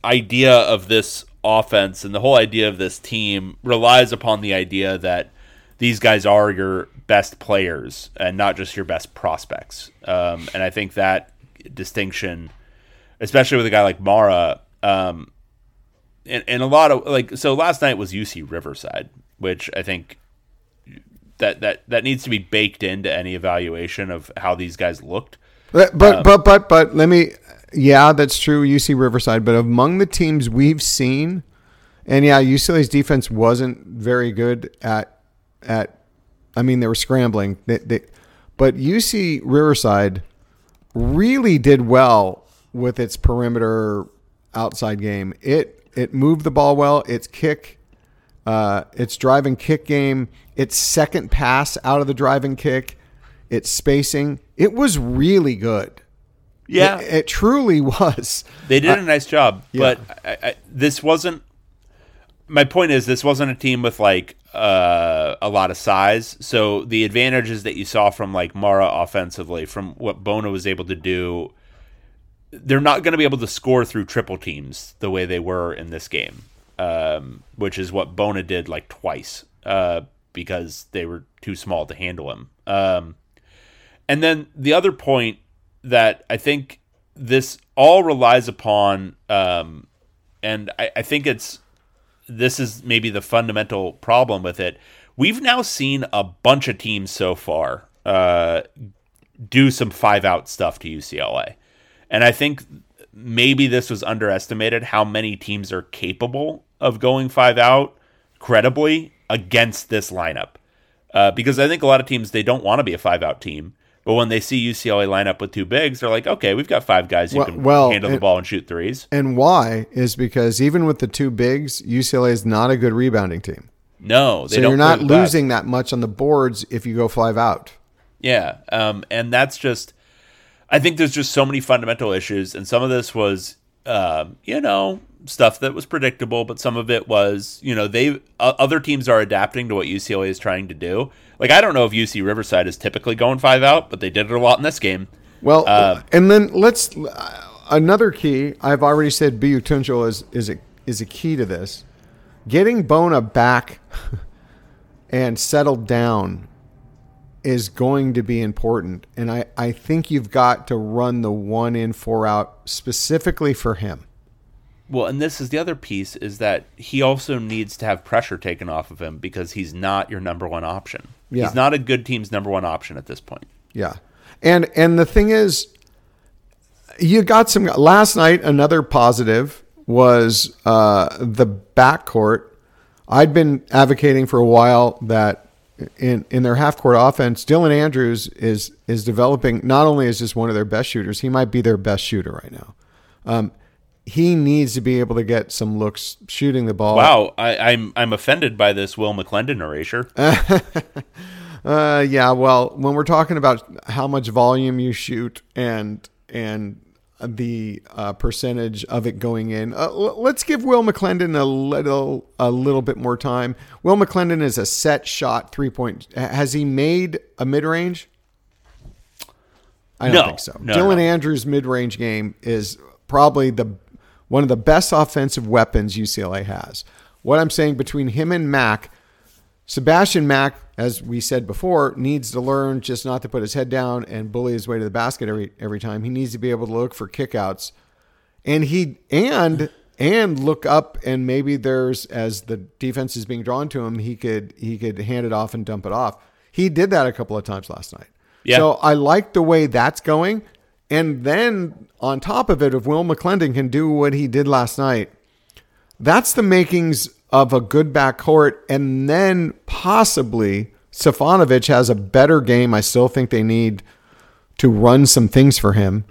idea of this offense and the whole idea of this team relies upon the idea that these guys are your best players and not just your best prospects. Um, and I think that distinction, especially with a guy like Mara, um, and, and a lot of like so last night was UC Riverside, which I think that that that needs to be baked into any evaluation of how these guys looked. But but um, but but but let me. Yeah, that's true. UC Riverside, but among the teams we've seen, and yeah, UCLA's defense wasn't very good at at. I mean, they were scrambling. They, they, but UC Riverside really did well with its perimeter outside game. It it moved the ball well. Its kick, uh, its driving kick game, its second pass out of the driving kick, its spacing. It was really good. Yeah, It, it truly was. They did a nice job, yeah. but I, I, this wasn't. My point is, this wasn't a team with like uh, a lot of size. So the advantages that you saw from like Mara offensively, from what Bona was able to do, they're not going to be able to score through triple teams the way they were in this game, um, which is what Bona did like twice uh, because they were too small to handle him. Um, and then the other point that I think this all relies upon, um, and I, I think it's this is maybe the fundamental problem with it. We've now seen a bunch of teams so far uh, do some five out stuff to UCLA. And I think maybe this was underestimated how many teams are capable of going five out credibly against this lineup. Uh, because I think a lot of teams, they don't want to be a five out team. But when they see UCLA line up with two bigs, they're like, okay, we've got five guys who Well- can well, handle the and- ball and shoot threes. And why is because even with the two bigs, UCLA is not a good rebounding team. No, they So don't. you're not the losing that much on the boards if you go five out. Yeah, um, and that's just I think there's just so many fundamental issues, and some of this was, uh, you know, stuff that was predictable, but some of it was, you know, they uh, other teams are adapting to what UCLA is trying to do. Like I don't know if UC Riverside is typically going five out, but they did it a lot in this game. Well, uh, and then let's another key. I've already said Buyuktuncel is is a is a key to this. Getting Bona back and settled down is going to be important. And I, I think you've got to run the one in, four out specifically for him. Well, and this is the other piece is that he also needs to have pressure taken off of him because he's not your number one option. Yeah. He's not a good team's number one option at this point. Yeah. And and the thing is you got some last night another positive was uh, the backcourt. I'd been advocating for a while that in in their half court offense, Dylan Andrews is is developing not only as just one of their best shooters, he might be their best shooter right now. Um, he needs to be able to get some looks shooting the ball. Wow, I, am I'm, I'm offended by this Will McClendon erasure. uh, yeah, well, when we're talking about how much volume you shoot and and the uh, percentage of it going in, uh, let's give Will McClendon a little a little bit more time. Will McClendon is a set shot three point. Has he made a mid range? I don't no, think so. No, Dylan no. Andrews' mid range game is probably the one of the best offensive weapons UCLA has. What I'm saying between him and Mack, Sebastian Mack, as we said before, needs to learn just not to put his head down and bully his way to the basket every every time. He needs to be able to look for kickouts, and he and and look up and maybe there's as the defense is being drawn to him, he could he could hand it off and dump it off. He did that a couple of times last night. Yeah. So I like the way that's going. And then on top of it, if Will McClendon can do what he did last night, that's the makings of a good backcourt. And then possibly Stefanovic has a better game. I still think they need to run some things for him.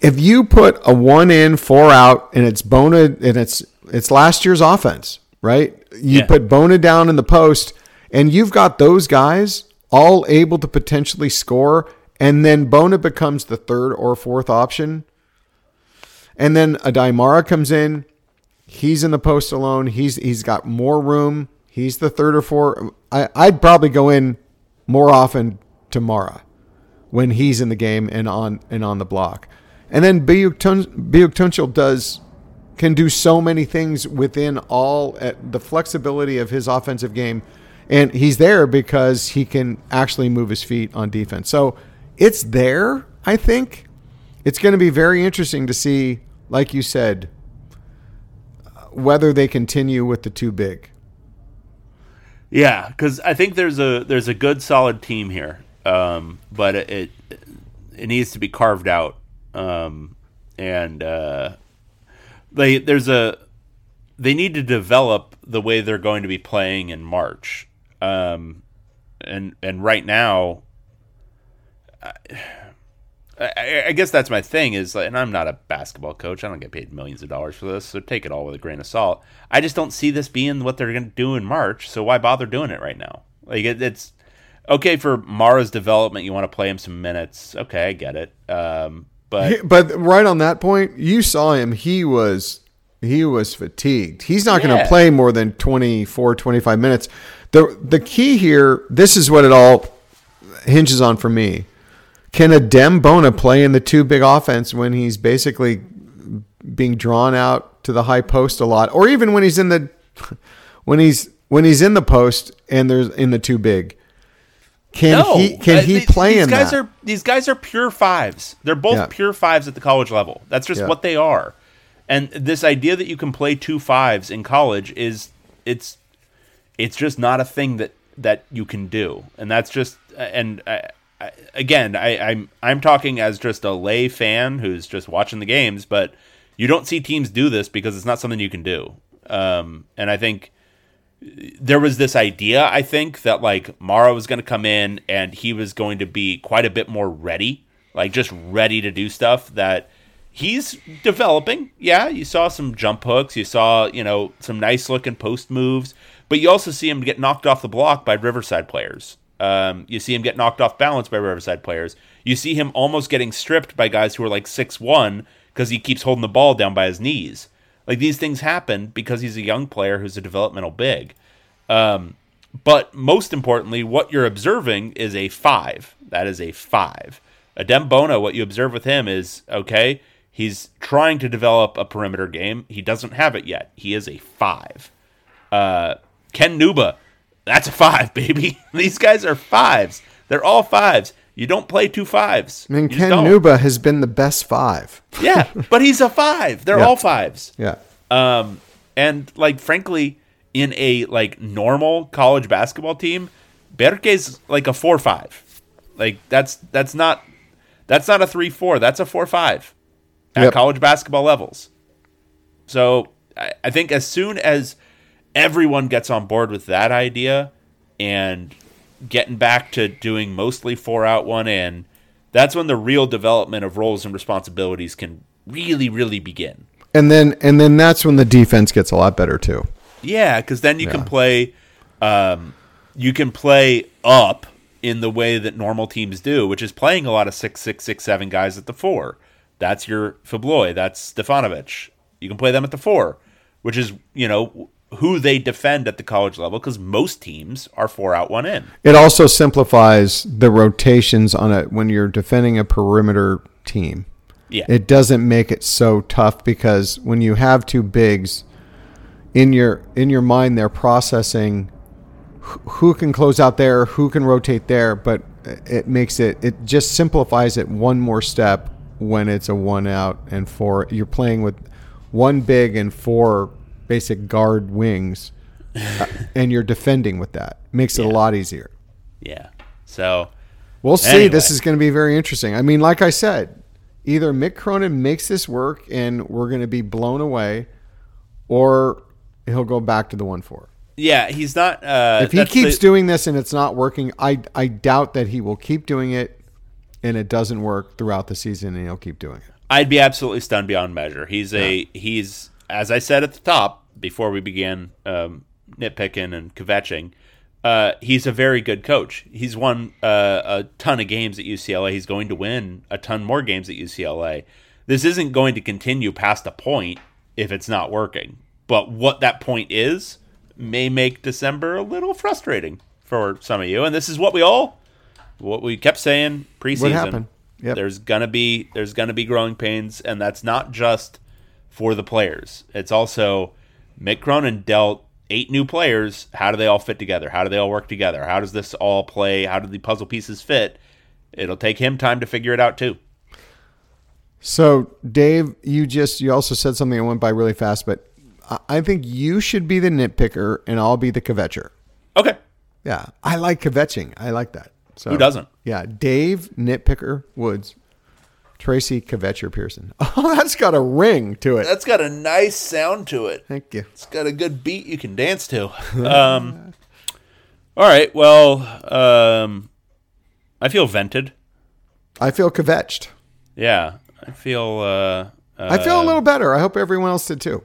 If you put a one in, four out, and it's Bona and it's it's last year's offense, right? You yeah. put Bona down in the post, and you've got those guys all able to potentially score and then Bona becomes the third or fourth option. And then Aday-Mara comes in. He's in the post alone. He's he's got more room. He's the third or fourth. I, I'd probably go in more often to Mara when he's in the game and on and on the block. And then Biuk does can do so many things within all the flexibility of his offensive game. And he's there because he can actually move his feet on defense. So it's there, I think. It's going to be very interesting to see, like you said, whether they continue with the too big. Yeah, because I think there's a there's a good solid team here, um, but it, it, needs to be carved out, um, and uh, they there's a they need to develop the way they're going to be playing in March, um, and and right now I, I, guess that's my thing is, and I'm not a basketball coach. I don't get paid millions of dollars for this, so take it all with a grain of salt. I just don't see this being what they're going to do in March. So why bother doing it right now? Like it, it's okay for Mara's development. You want to play him some minutes. Okay, I get it. Um, but but right on that point, you saw him. He was he was fatigued. He's not yeah. going to play more than 24, 25 minutes. The the key here, this is what it all hinges on for me can Adem Bona play in the two big offense when he's basically being drawn out to the high post a lot, or even when he's in the when he's when he's in the post and there's in the two big? Can no. he can uh, he play these in guys that? Are, these guys are pure fives. They're both yeah. pure fives at the college level. That's just yeah. what they are. And this idea that you can play two fives in college is it's it's just not a thing that that you can do. And that's just and I, again, I, I'm I'm talking as just a lay fan who's just watching the games, but you don't see teams do this because it's not something you can do. Um, and I think there was this idea, I think, that like Mara was going to come in and he was going to be quite a bit more ready, like just ready to do stuff that he's developing. Yeah, you saw some jump hooks, you saw, you know, some nice looking post moves, but you also see him get knocked off the block by Riverside players Um, you see him get knocked off balance by Riverside players. You see him almost getting stripped by guys who are like six one because he keeps holding the ball down by his knees. Like these things happen because he's a young player who's a developmental big. Um, but most importantly, what you're observing is a five. That is a five. Adem Bona, what you observe with him is okay, he's trying to develop a perimeter game. He doesn't have it yet. He is a five. Uh, Ken Nwuba, that's a five, baby. These guys are fives. They're all fives. You don't play two fives. I mean, You Ken. Nwuba has been the best five. Yeah, but he's a five. They're Yeah. all fives. Yeah. Um, and like frankly, in a like normal college basketball team, Berke's like a four five. Like that's that's not that's not a three four. That's a four five at Yep. college basketball levels. So I, I think as soon as everyone gets on board with that idea and getting back to doing mostly four out one in, that's when the real development of roles and responsibilities can really really begin. And then and then that's when the defense gets a lot better too. Yeah, because then you can play, um, you can play up in the way that normal teams do, which is playing a lot of six, six, six, seven guys at the four. That's your Fibleuil. That's Stefanovic. You can play them at the four, which is you know who they defend at the college level because most teams are four out, one in. It also simplifies the rotations on it when you're defending a perimeter team. Yeah, It doesn't make it so tough because when you have two bigs in your in your mind they're processing who can close out there, who can rotate there, but it makes it it just simplifies it one more step when it's a one out and four you're playing with one big and four basic guard wings uh, and you're defending with that. Makes it a lot easier. yeah. So We'll see. Anyway. This is going to be very interesting. I mean, like I said, either Mick Cronin makes this work and we're going to be blown away, or he'll go back to the one four. yeah, he's not. Uh, If he keeps the- doing this and it's not working, I I doubt that he will keep doing it, and it doesn't work throughout the season, and he'll keep doing it. I'd be absolutely stunned beyond measure. He's a he's as I said at the top before we began um, nitpicking and kvetching. Uh, he's a very good coach. He's won uh, a ton of games at UCLA. He's going to win a ton more games at UCLA. This isn't going to continue past a point if it's not working. But what that point is may make December a little frustrating for some of you. And this is what we all what we kept saying preseason. What happened? Yep. There's gonna be there's gonna be growing pains, and that's not just for the players. It's also Mick Cronin dealt eight new players. How do they all fit together? How do they all work together? How does this all play? How do the puzzle pieces fit? It'll take him time to figure it out too. So, Dave, you just you also said something that went by really fast, but I- I think you should be the nitpicker and I'll be the kvetcher. Okay. Yeah, I like kvetching. I like that. So, Who doesn't? Yeah, Dave Nitpicker Woods, Tracy Kvetcher Pearson. Oh, that's got a ring to it. That's got a nice sound to it. Thank you. It's got a good beat you can dance to. Um, all right. Well, um, I feel vented. I feel kvetched. Yeah, I feel. Uh, I feel a little better. I hope everyone else did too.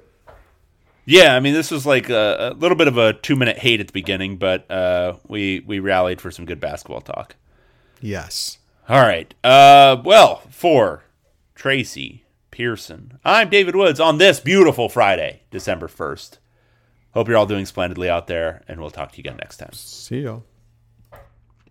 Yeah, I mean, this was like a, a little bit of a two minute hate at the beginning, but uh, we we rallied for some good basketball talk. Yes. All right. Uh, well, for Tracy Pearson, I'm David Woods on this beautiful Friday, December first. Hope you're all doing splendidly out there, and we'll talk to you again next time. See y'all.